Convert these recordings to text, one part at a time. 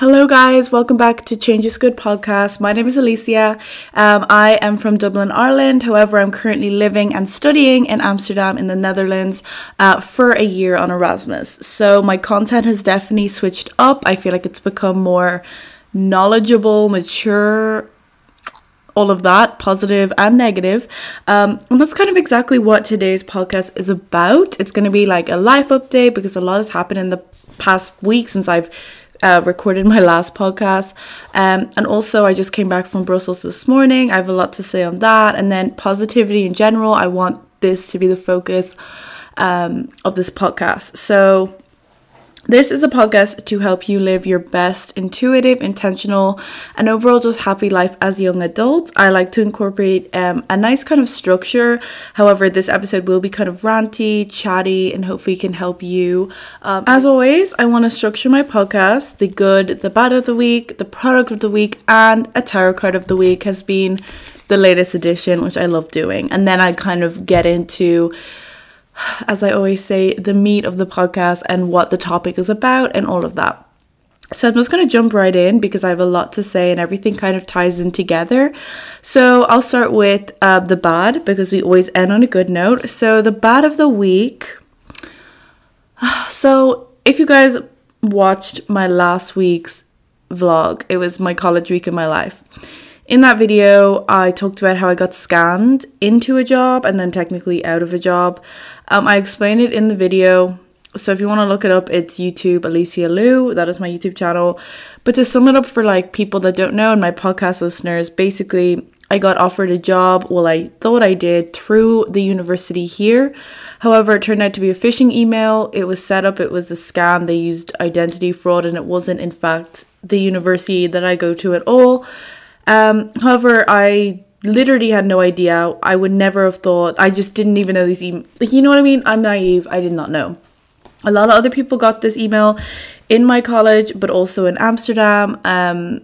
Hello, guys. Welcome back to Change is Good podcast. My name is Alicia. Um, I am from Dublin, Ireland. However, I'm currently living and studying in Amsterdam in the Netherlands uh, for a year on Erasmus. So my content has definitely switched up. I feel like it's become more knowledgeable, mature, all of that, positive and negative. Um, and that's kind of exactly what today's podcast is about. It's going to be like a life update because a lot has happened in the past week since I've uh, recorded my last podcast. Um, and also, I just came back from Brussels this morning. I have a lot to say on that. And then, positivity in general, I want this to be the focus um, of this podcast. So, this is a podcast to help you live your best intuitive, intentional, and overall just happy life as a young adult. I like to incorporate um, a nice kind of structure. However, this episode will be kind of ranty, chatty, and hopefully can help you. Um, as always, I want to structure my podcast. The good, the bad of the week, the product of the week, and a tarot card of the week has been the latest edition, which I love doing. And then I kind of get into as I always say, the meat of the podcast and what the topic is about and all of that. So I'm just going to jump right in because I have a lot to say and everything kind of ties in together. So I'll start with uh, the bad because we always end on a good note. So the bad of the week. So if you guys watched my last week's vlog, it was my college week in my life. In that video, I talked about how I got scammed into a job and then technically out of a job. Um, I explained it in the video. So if you want to look it up, it's YouTube Alicia Lou. That is my YouTube channel. But to sum it up for like people that don't know and my podcast listeners, basically I got offered a job. Well, I thought I did through the university here. However, it turned out to be a phishing email. It was set up, it was a scam. They used identity fraud, and it wasn't, in fact, the university that I go to at all. Um, however, I literally had no idea. I would never have thought. I just didn't even know these emails. Like, you know what I mean? I'm naive. I did not know. A lot of other people got this email in my college, but also in Amsterdam. Um,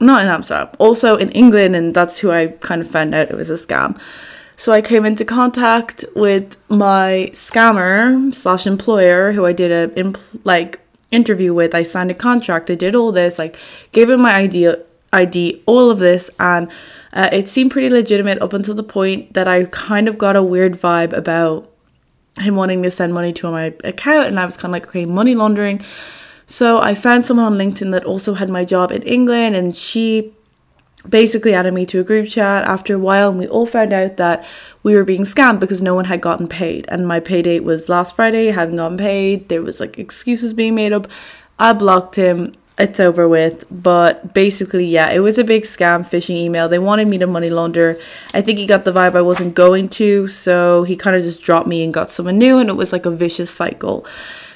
not in Amsterdam, also in England, and that's who I kind of found out it was a scam. So I came into contact with my scammer slash employer, who I did a like interview with. I signed a contract. I did all this. Like gave him my idea ID, all of this, and uh, it seemed pretty legitimate up until the point that I kind of got a weird vibe about him wanting to send money to my account, and I was kind of like, okay, money laundering. So I found someone on LinkedIn that also had my job in England, and she basically added me to a group chat. After a while and we all found out that we were being scammed because no one had gotten paid and my pay date was last friday hadn't gotten paid. There was like excuses being made up. I blocked him it's over with. But basically, yeah, it was a big scam phishing email. They wanted me to money launder. I think he got the vibe I wasn't going to, so he kind of just dropped me and got someone new, and it was like a vicious cycle.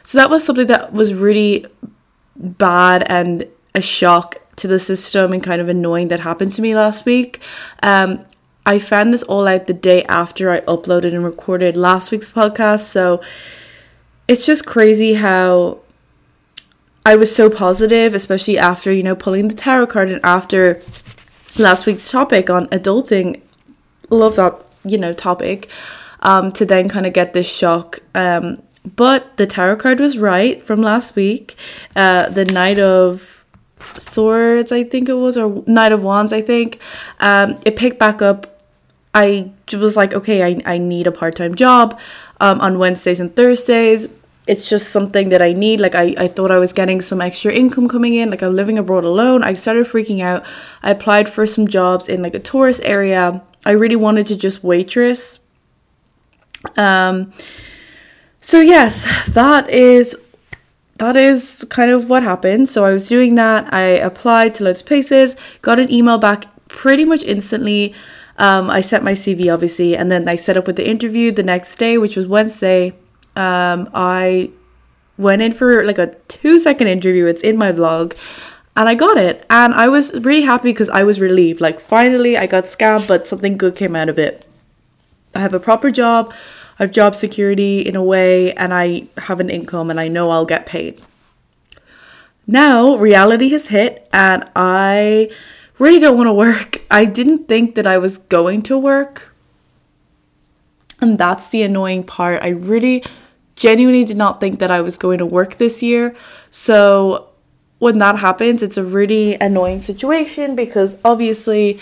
So that was something that was really bad and a shock to the system and kind of annoying that happened to me last week. Um, I found this all out the day after I uploaded and recorded last week's podcast, so it's just crazy how I was so positive, especially after, you know, pulling the tarot card and after last week's topic on adulting. Love that, you know, topic. Um, to then kind of get this shock. Um, but the tarot card was right from last week. Uh, the Knight of Swords, I think it was, or Knight of Wands, I think. Um, it picked back up. I was like, okay, I, I need a part time job um, on Wednesdays and Thursdays it's just something that I need. Like I, I thought I was getting some extra income coming in. Like I'm living abroad alone. I started freaking out. I applied for some jobs in like a tourist area. I really wanted to just waitress. Um so yes, that is that is kind of what happened. So I was doing that. I applied to loads of places, got an email back pretty much instantly. Um, I sent my CV obviously, and then I set up with the interview the next day, which was Wednesday um, I went in for like a two second interview. It's in my vlog. And I got it. And I was really happy because I was relieved. Like, finally, I got scammed, but something good came out of it. I have a proper job, I have job security in a way, and I have an income, and I know I'll get paid. Now, reality has hit, and I really don't want to work. I didn't think that I was going to work. And that's the annoying part. I really genuinely did not think that I was going to work this year. So when that happens, it's a really annoying situation because obviously,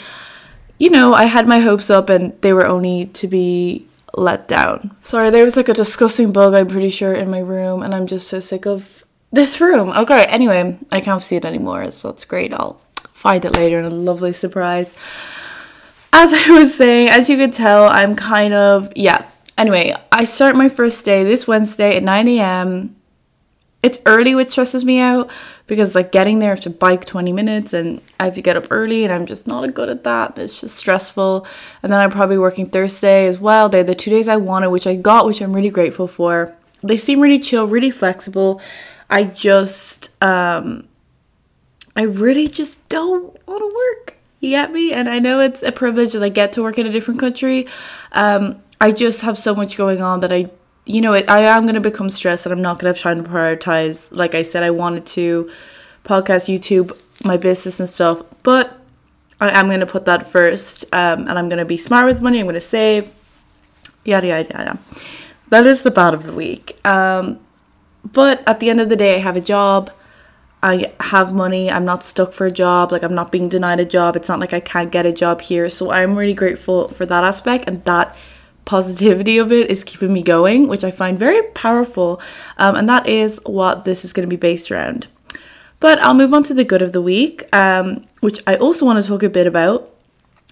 you know, I had my hopes up and they were only to be let down. Sorry, there was like a disgusting bug, I'm pretty sure, in my room, and I'm just so sick of this room. Okay, anyway, I can't see it anymore, so that's great. I'll find it later in a lovely surprise. As I was saying, as you could tell, I'm kind of, yeah. Anyway, I start my first day this Wednesday at 9 a.m it's early which stresses me out because like getting there I have to bike 20 minutes and I have to get up early and I'm just not good at that. It's just stressful. And then I'm probably working Thursday as well. They're the two days I wanted, which I got, which I'm really grateful for. They seem really chill, really flexible. I just um I really just don't want to work. You get me? And I know it's a privilege that I get to work in a different country. Um I just have so much going on that I you know, it, I am going to become stressed and I'm not going to have time to prioritize. Like I said, I wanted to podcast, YouTube, my business and stuff, but I am going to put that first um, and I'm going to be smart with money. I'm going to save, yada, yada, yada. That is the bad of the week. Um, but at the end of the day, I have a job. I have money. I'm not stuck for a job. Like, I'm not being denied a job. It's not like I can't get a job here. So, I'm really grateful for that aspect. And that positivity of it is keeping me going, which I find very powerful. Um, and that is what this is going to be based around. But I'll move on to the good of the week, um, which I also want to talk a bit about.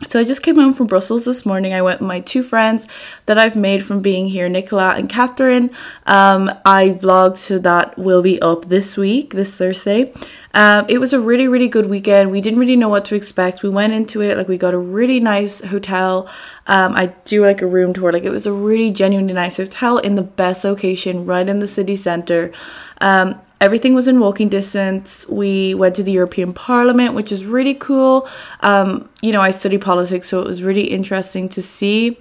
So I just came home from Brussels this morning. I went with my two friends that I've made from being here, Nicola and Catherine. Um, I vlogged, so that will be up this week, this Thursday. Um, it was a really, really good weekend. We didn't really know what to expect. We went into it like we got a really nice hotel. Um, I do like a room tour. Like it was a really genuinely nice hotel in the best location, right in the city center. Um, everything was in walking distance. We went to the European Parliament, which is really cool. Um, you know, I study politics, so it was really interesting to see.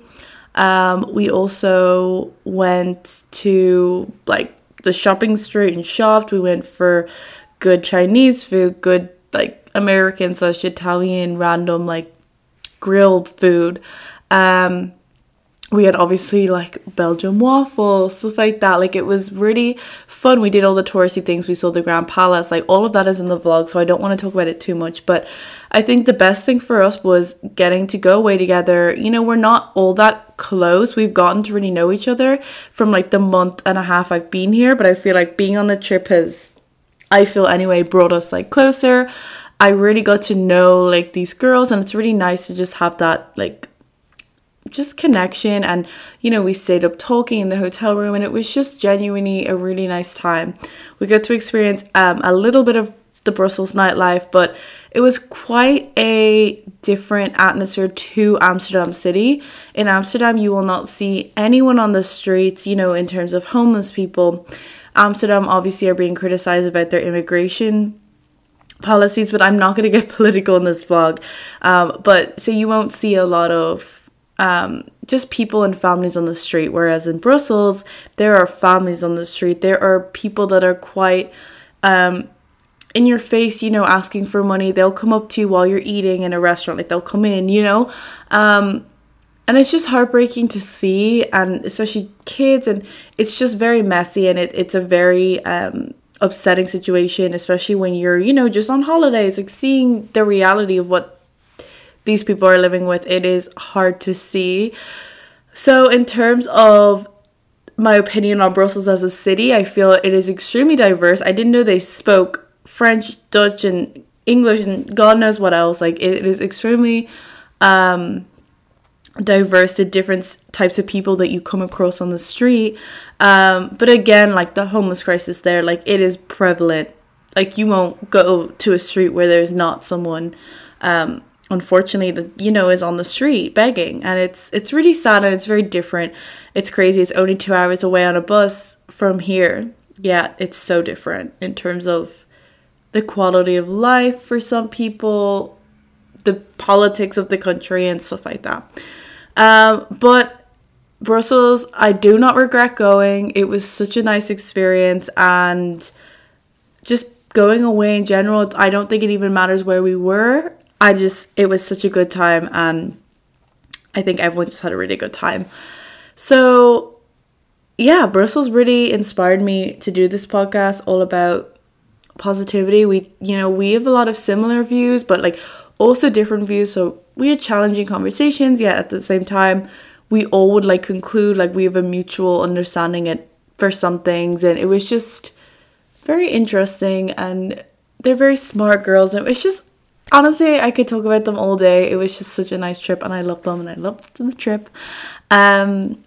Um, we also went to like the shopping street and shopped. We went for good Chinese food, good like American slash Italian random like grilled food. Um, we had obviously like Belgian waffles, stuff like that. Like it was really fun. We did all the touristy things. We saw the Grand Palace. Like all of that is in the vlog, so I don't want to talk about it too much. But I think the best thing for us was getting to go away together. You know, we're not all that close. We've gotten to really know each other from like the month and a half I've been here. But I feel like being on the trip has, I feel anyway, brought us like closer. I really got to know like these girls, and it's really nice to just have that like just connection. And you know we stayed up talking in the hotel room and it was just genuinely a really nice time. We got to experience um, a little bit of the brussels nightlife but it was quite a different atmosphere to amsterdam city. In amsterdam you will not see anyone on the streets you know in terms of homeless people amsterdam obviously are being criticized about their immigration policies but i'm not going to get political in this vlog um, but so you won't see a lot of um, just people and families on the street. Whereas in Brussels, there are families on the street. There are people that are quite um, in your face, you know, asking for money. They'll come up to you while you're eating in a restaurant. Like they'll come in, you know. Um, and it's just heartbreaking to see, and especially kids. And it's just very messy, and it, it's a very um, upsetting situation, especially when you're, you know, just on holidays, like seeing the reality of what these people are living with, it is hard to see. So, in terms of my opinion on Brussels as a city, I feel it is extremely diverse. I didn't know they spoke French, Dutch, and English, and God knows what else. Like, it is extremely um, diverse, the different types of people that you come across on the street. Um, but again, like the homeless crisis there, like, it is prevalent. Like, you won't go to a street where there's not someone. Um, unfortunately the you know is on the street begging and it's it's really sad and it's very different it's crazy it's only two hours away on a bus from here yeah it's so different in terms of the quality of life for some people the politics of the country and stuff like that um, but brussels i do not regret going it was such a nice experience and just going away in general i don't think it even matters where we were I just, it was such a good time, and I think everyone just had a really good time. So, yeah, Brussels really inspired me to do this podcast all about positivity. We, you know, we have a lot of similar views, but like also different views. So we had challenging conversations, yet at the same time, we all would like conclude like we have a mutual understanding it for some things, and it was just very interesting. And they're very smart girls, and it was just honestly, I could talk about them all day. It was just such a nice trip, and I loved them, and I loved the trip. Um,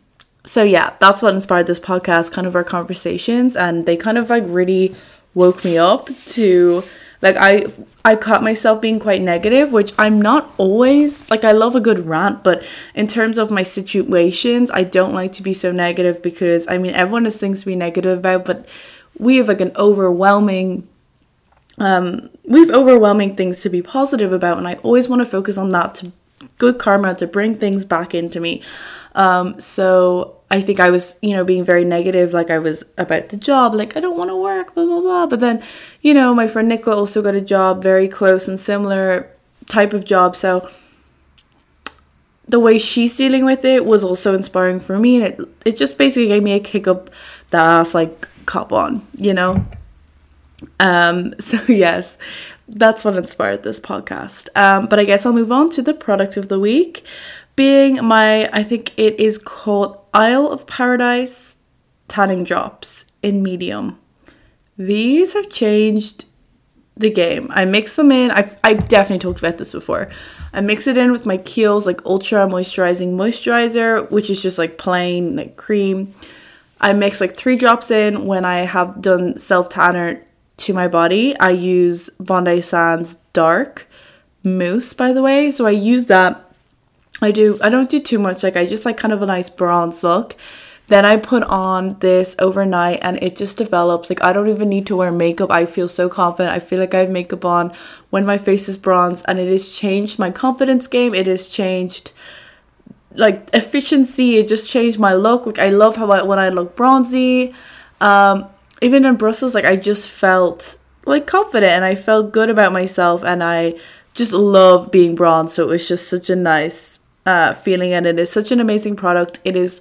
so yeah, that's what inspired this podcast, kind of our conversations, and they kind of like really woke me up to like I I caught myself being quite negative, which I'm not always like I love a good rant, but in terms of my situations, I don't like to be so negative because I mean everyone has things to be negative about, but we have like an overwhelming um we have overwhelming things to be positive about and I always want to focus on that to good karma to bring things back into me. Um, so I think I was, you know, being very negative, like I was about the job, like I don't want to work, blah blah blah. But then, you know, my friend Nicola also got a job very close and similar type of job. So the way she's dealing with it was also inspiring for me, and it it just basically gave me a kick up the ass, like cop on, you know. Um. So yes, that's what inspired this podcast. Um. But I guess I'll move on to the product of the week being my, I think it is called Isle of Paradise tanning drops in medium. These have changed the game. I mix them in. I've, I've definitely talked about this before. I mix it in with my Kiehl's like ultra moisturizing moisturizer, which is just like plain like cream. I mix like three drops in when I have done self tanner to my body. I use Bondi Sands Dark Mousse, by the way. So I use that I do I don't do too much like I just like kind of a nice bronze look. Then I put on this overnight and it just develops. Like I don't even need to wear makeup. I feel so confident. I feel like I have makeup on when my face is bronze and it has changed my confidence game. It has changed like efficiency. It just changed my look. Like I love how I when I look bronzy. Um even in Brussels like I just felt like confident and I felt good about myself and I just love being bronze. So it was just such a nice uh, feeling and it is such an amazing product. It is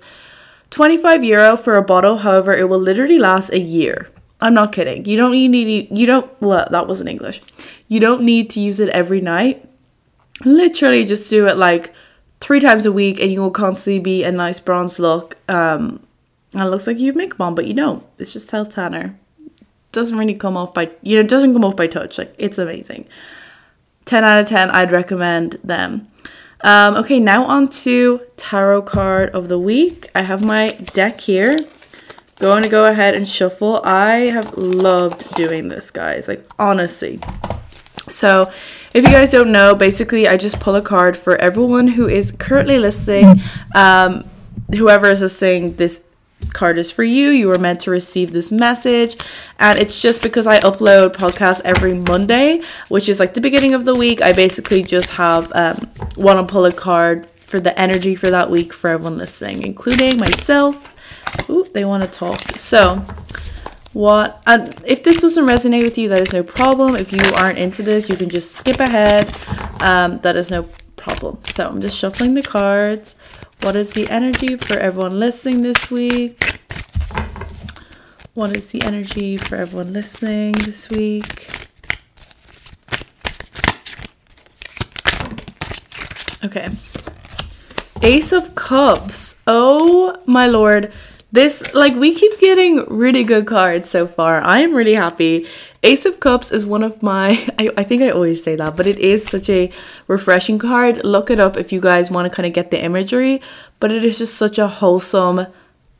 25 euro for a bottle, however, it will literally last a year. I'm not kidding. You don't need you don't well, that wasn't English. You don't need to use it every night. Literally just do it like three times a week and you will constantly be a nice bronze look. Um and it looks like you have makeup on, but you don't. It's just self tanner. Doesn't really come off by you know, doesn't come off by touch. Like it's amazing. 10 out of 10, I'd recommend them. Um, okay, now on to tarot card of the week. I have my deck here. Going to go ahead and shuffle. I have loved doing this, guys. Like, honestly. So, if you guys don't know, basically, I just pull a card for everyone who is currently listening. Um, whoever is listening this card is for you. You were meant to receive this message. And it's just because I upload podcasts every Monday, which is like the beginning of the week. I basically just have um, want to pull a card for the energy for that week for everyone listening, including myself. Ooh, they want to talk. So, what and if this doesn't resonate with you, that is no problem. If you aren't into this, you can just skip ahead. Um, that is no problem. So I'm just shuffling the cards. What is the energy for everyone listening this week? What is the energy for everyone listening this week? Okay. Ace of Cups. Oh my lord. This, like, we keep getting really good cards so far. I am really happy. Ace of Cups is one of my, I, I think I always say that, but it is such a refreshing card. Look it up if you guys want to kind of get the imagery, but it is just such a wholesome,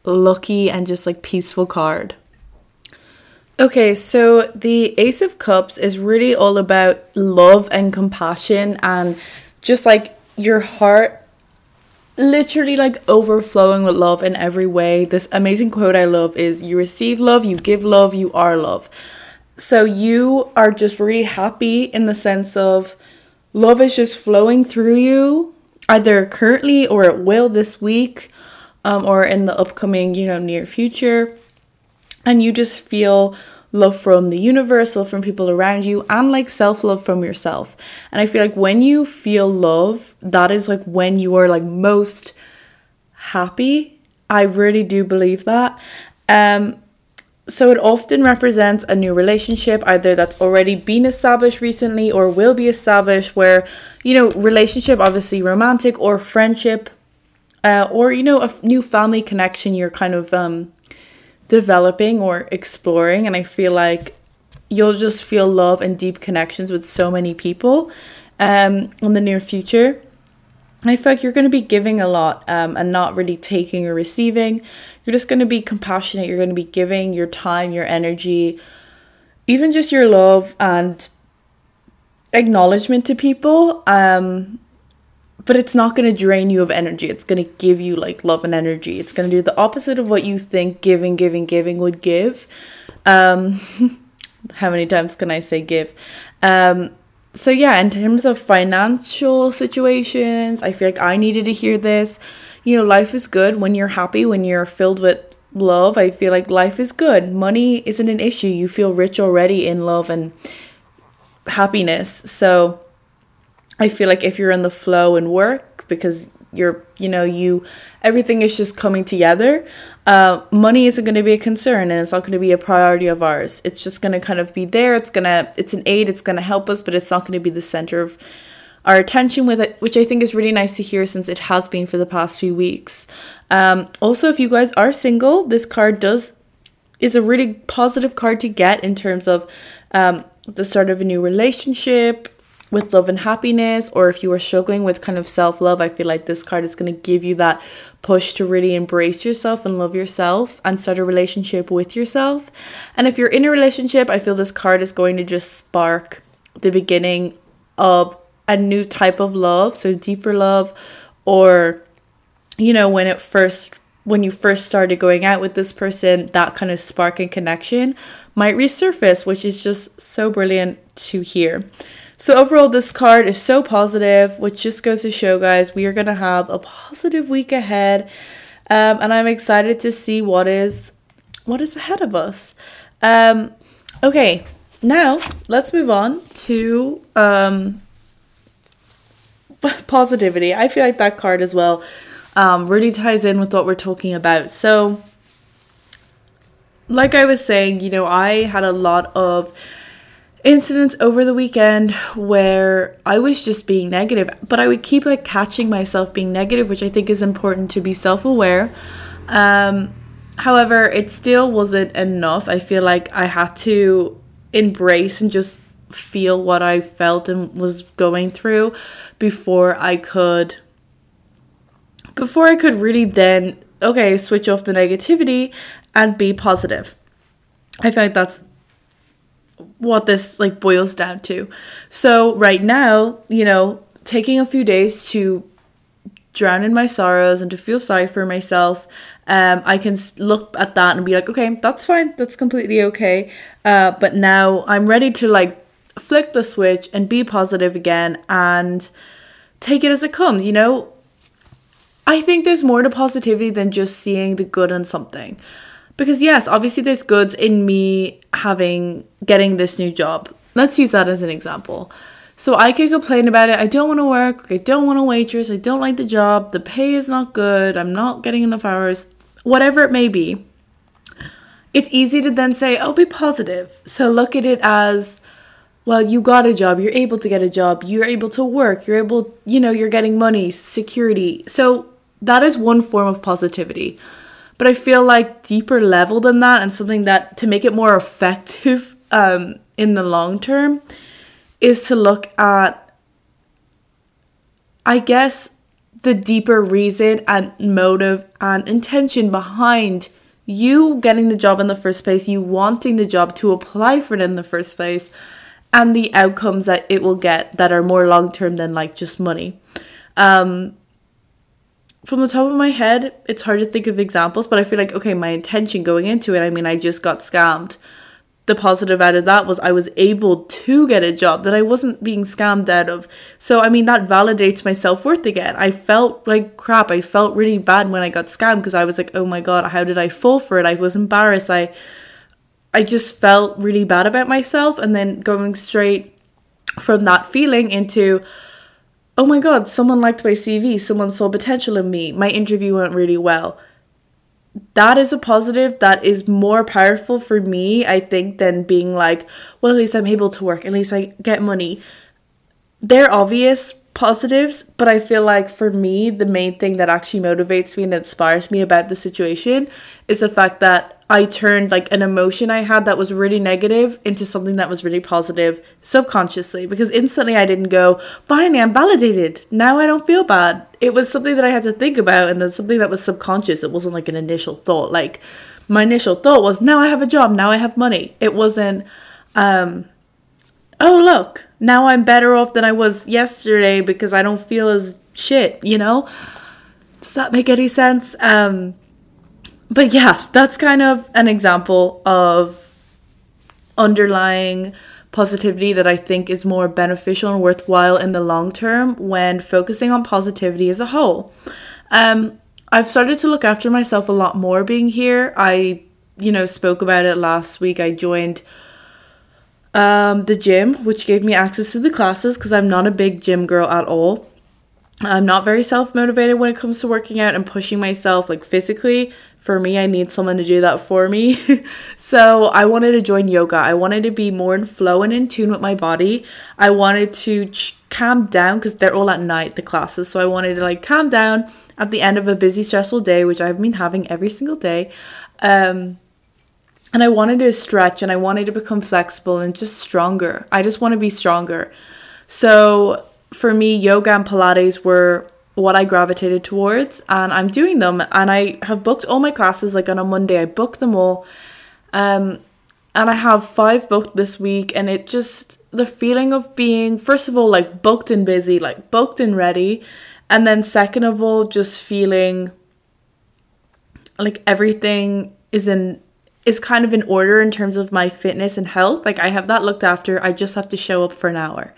lucky, and just like peaceful card. Okay, so the Ace of Cups is really all about love and compassion and just like your heart literally like overflowing with love in every way. This amazing quote I love is you receive love, you give love, you are love. So you are just really happy in the sense of love is just flowing through you either currently or it will this week um, or in the upcoming, you know, near future. And you just feel love from the universe, love from people around you, and like self love from yourself. And I feel like when you feel love, that is like when you are like most happy. I really do believe that. Um, so it often represents a new relationship, either that's already been established recently or will be established, where, you know, relationship, obviously romantic or friendship, uh, or, you know, a new family connection you're kind of um, developing or exploring. And I feel like you'll just feel love and deep connections with so many people um, in the near future. I feel like you're going to be giving a lot um, and not really taking or receiving. You're just going to be compassionate. You're going to be giving your time, your energy, even just your love and acknowledgement to people. Um, but it's not going to drain you of energy. It's going to give you like love and energy. It's going to do the opposite of what you think giving, giving, giving would give. Um, how many times can I say give? Um, so yeah, in terms of financial situations, I feel like I needed to hear this. You know, life is good when you're happy, when you're filled with love. I feel like life is good. Money isn't an issue. You feel rich already in love and happiness. So I feel like if you're in the flow and work because you're you know you everything is just coming together uh, money isn't going to be a concern and it's not going to be a priority of ours. It's just going to kind of be there. It's going to it's an aid. It's going to help us but it's not going to be the center of our attention with it which i think is really nice to hear since it has been for the past few weeks. Um, also if you guys are single this card does is a really positive card to get in terms of um, the start of a new relationship with love and happiness, or if you are struggling with kind of self love, I feel like this card is going to give you that push to really embrace yourself and love yourself and start a relationship with yourself. And if you're in a relationship, I feel this card is going to just spark the beginning of a new type of love, so deeper love, or you know, when it first when you first started going out with this person, that kind of spark and connection might resurface, which is just so brilliant to hear. So overall, this card is so positive, which just goes to show, guys, we are gonna have a positive week ahead, um, and I'm excited to see what is what is ahead of us. Um, okay, now let's move on to um, positivity. I feel like that card as well um, really ties in with what we're talking about. So, like I was saying, you know, I had a lot of incidents over the weekend where I was just being negative, but I would keep like catching myself being negative, which I think is important to be self aware. Um, however, it still wasn't enough. I feel like I had to embrace and just feel what I felt and was going through before I could before I could really then okay switch off the negativity and be positive. I feel like that's what this like boils down to. So right now, you know, taking a few days to drown in my sorrows and to feel sorry for myself, um, I can look at that and be like, okay, that's fine, that's completely okay. Uh, but now I'm ready to like flick the switch and be positive again and take it as it comes. You know, I think there's more to positivity than just seeing the good in something because yes obviously there's goods in me having getting this new job. Let's use that as an example. So i can complain about it. I don't want to work. I don't want to waitress. I don't like the job. The pay is not good. I'm not getting enough hours. Whatever it may be. It's easy to then say oh be positive. So look at it as well you got a job. You're able to get a job. You're able to work. You're able you know you're getting money security. So that is one form of positivity but I feel like deeper level than that and something that to make it more effective um, in the long term is to look at, I guess, the deeper reason and motive and intention behind you getting the job in the first place, you wanting the job to apply for it in the first place, and the outcomes that it will get that are more long term than like just money. Um, from the top of my head, it's hard to think of examples, but I feel like, okay, my intention going into it, I mean, I just got scammed. The positive out of that was I was able to get a job that I wasn't being scammed out of. So, I mean, that validates my self worth again. I felt like crap. I felt really bad when I got scammed because I was like, oh my God, how did I fall for it? I was embarrassed. I, I just felt really bad about myself. And then going straight from that feeling into, oh my god, someone liked my CV, someone saw potential in me, my interview went really well. that is a positive that is more powerful for me, I think, than being like, well, at least I'm able to work, at least I get money. They're obvious positives, but I feel like for me, the main thing that actually motivates me and inspires me about the situation is the fact that I turned like an emotion I had that was really negative into something that was really positive subconsciously because instantly I didn't go, finally, I'm validated. Now I don't feel bad. It was something that I had to think about and then something that was subconscious. It wasn't like an initial thought. Like my initial thought was, now I have a job, now I have money. It wasn't, um, oh, look, now I'm better off than I was yesterday because I don't feel as shit, you know? Does that make any sense? Um, but yeah, that's kind of an example of underlying positivity that I think is more beneficial and worthwhile in the long term when focusing on positivity as a whole. Um, I've started to look after myself a lot more being here. I, you know, spoke about it last week. I joined um, the gym, which gave me access to the classes because I'm not a big gym girl at all. I'm not very self motivated when it comes to working out and pushing myself like physically for me, I need someone to do that for me. so I wanted to join yoga. I wanted to be more in flow and in tune with my body. I wanted to ch- calm down because they're all at night, the classes. So I wanted to like calm down at the end of a busy, stressful day, which I've been having every single day. Um, and I wanted to stretch and I wanted to become flexible and just stronger. I just want to be stronger. So for me, yoga and Pilates were what I gravitated towards, and I'm doing them. And I have booked all my classes. Like on a Monday, I booked them all, um, and I have five booked this week. And it just the feeling of being first of all like booked and busy, like booked and ready, and then second of all just feeling like everything is in is kind of in order in terms of my fitness and health. Like I have that looked after. I just have to show up for an hour.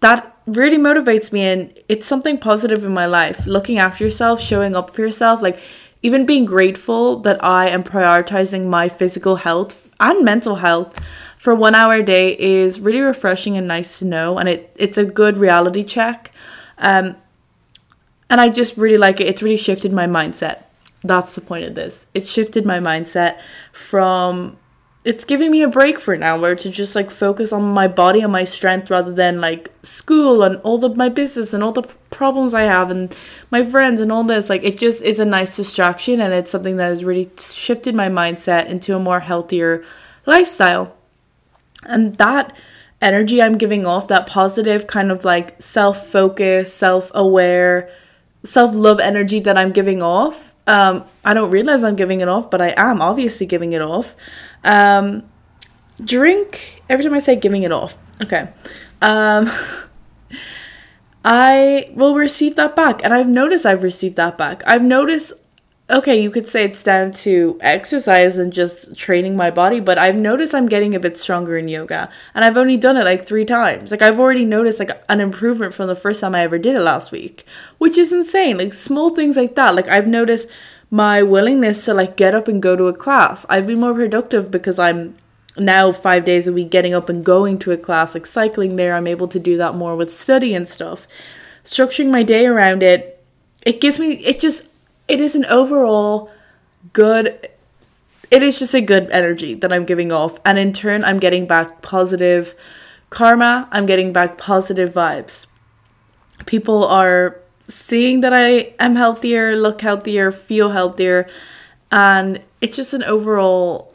That really motivates me and it's something positive in my life. Looking after yourself, showing up for yourself, like even being grateful that I am prioritizing my physical health and mental health for one hour a day is really refreshing and nice to know and it it's a good reality check. Um and I just really like it. It's really shifted my mindset. That's the point of this. It shifted my mindset from it's giving me a break for an hour to just like focus on my body and my strength rather than like school and all the my business and all the problems I have and my friends and all this. Like it just is a nice distraction and it's something that has really shifted my mindset into a more healthier lifestyle. And that energy I'm giving off that positive kind of like self-focus self-aware self-love energy that I'm giving off um I don't realize I'm giving it off but I am obviously giving it off um, drink every time I say giving it off. Okay. Um, I will receive that back, and I've noticed I've received that back. I've noticed. Okay, you could say it's down to exercise and just training my body, but I've noticed I'm getting a bit stronger in yoga, and I've only done it like three times. Like I've already noticed like an improvement from the first time I ever did it last week, which is insane. Like small things like that. Like I've noticed my willingness to like get up and go to a class. I've been more productive because I'm now five days a week getting up and going to a class, like cycling there. I'm able to do that more with study and stuff. Structuring my day around it, it gives me, it just, it is an overall good, it is just a good energy that I'm giving off. And in turn, I'm getting back positive karma, I'm getting back positive vibes. People are seeing that I am healthier, look healthier, feel healthier, and it's just an overall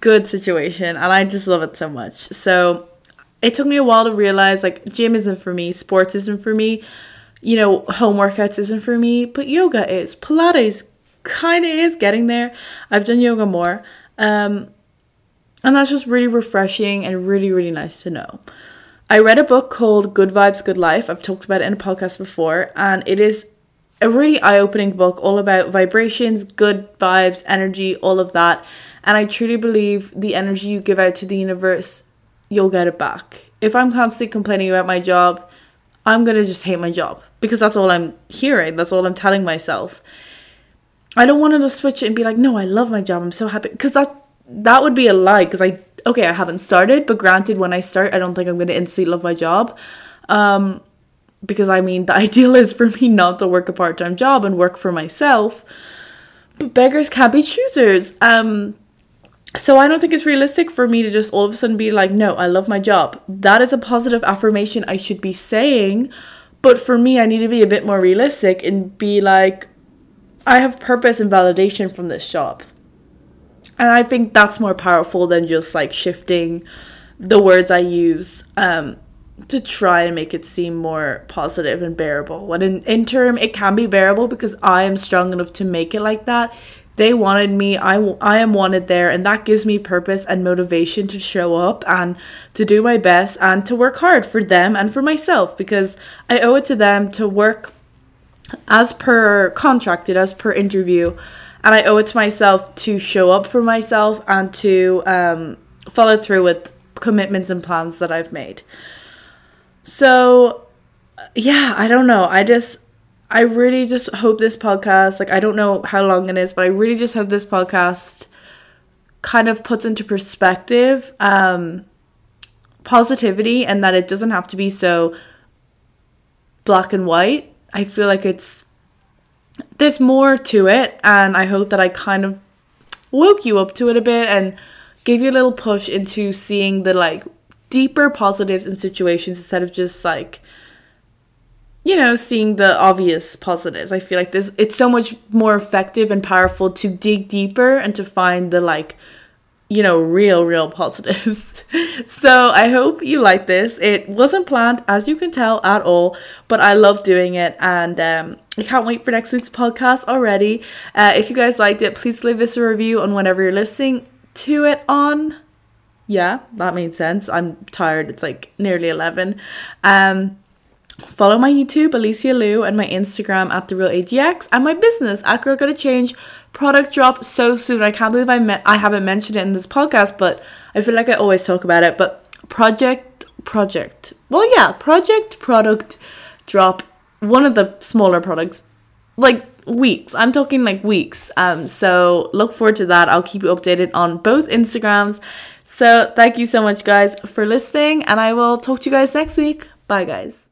good situation, and I just love it so much. So it took me a while to realize like gym isn't for me, sports isn't for me, you know, home workouts isn't for me, but yoga is. Pilates kind of is getting there. I've done yoga more. Um, and that's just really refreshing and really, really nice to know. I read a book called Good Vibes, Good Life. I've talked about it in a podcast before, and it is a really eye opening book all about vibrations, good vibes, energy, all of that. And I truly believe the energy you give out to the universe, you'll get it back. If I'm constantly complaining about my job, I'm gonna just hate my job because that's all I'm hearing, that's all I'm telling myself. I don't want to switch it and be like, no, I love my job, I'm so happy because that that would be a lie because I okay, I haven't started, but granted, when I start, I don't think I'm going to instantly love my job. Um, because I mean, the ideal is for me not to work a part time job and work for myself. but beggars can't be choosers. Um, so I don't think it's realistic for me to just all of a sudden be like, no, I love my job. That is a positive affirmation I should be saying. But for me, I need to be a bit more realistic and be like, I have purpose and validation from this job. And I think that's more powerful than just like shifting the words I use um, to try and make it seem more positive and bearable. When in, in term, it can be bearable because I am strong enough to make it like that. They wanted me, I, I am wanted there, and that gives me purpose and motivation to show up and to do my best and to work hard for them and for myself because I owe it to them to work as per contracted, as per interview, and I owe it to myself to show up for myself and to um, follow through with commitments and plans that I've made. So, yeah, I don't know. I just, I really just hope this podcast, like, I don't know how long it is, but I really just hope this podcast kind of puts into perspective um, positivity and that it doesn't have to be so black and white. I feel like it's, there's more to it, and I hope that I kind of woke you up to it a bit and gave you a little push into seeing the like deeper positives in situations instead of just like you know seeing the obvious positives. I feel like this it's so much more effective and powerful to dig deeper and to find the like you know real real positives so i hope you like this it wasn't planned as you can tell at all but i love doing it and um I can't wait for next week's podcast already. Uh, if you guys liked it, please leave us a review on whenever you're listening to it on. Yeah, that made sense. I'm tired. It's like nearly 11. Um, follow my YouTube, Alicia Lou, and my Instagram at The Real AGX, and my business at Girl Gotta Change. Product drop so soon. I can't believe I met I haven't mentioned it in this podcast, but I feel like I always talk about it. But project, project. Well, yeah, project, product drop. One of the smaller products, like weeks. I'm talking like weeks. Um, so look forward to that. I'll keep you updated on both Instagrams. So thank you so much, guys, for listening, and I will talk to you guys next week. Bye, guys.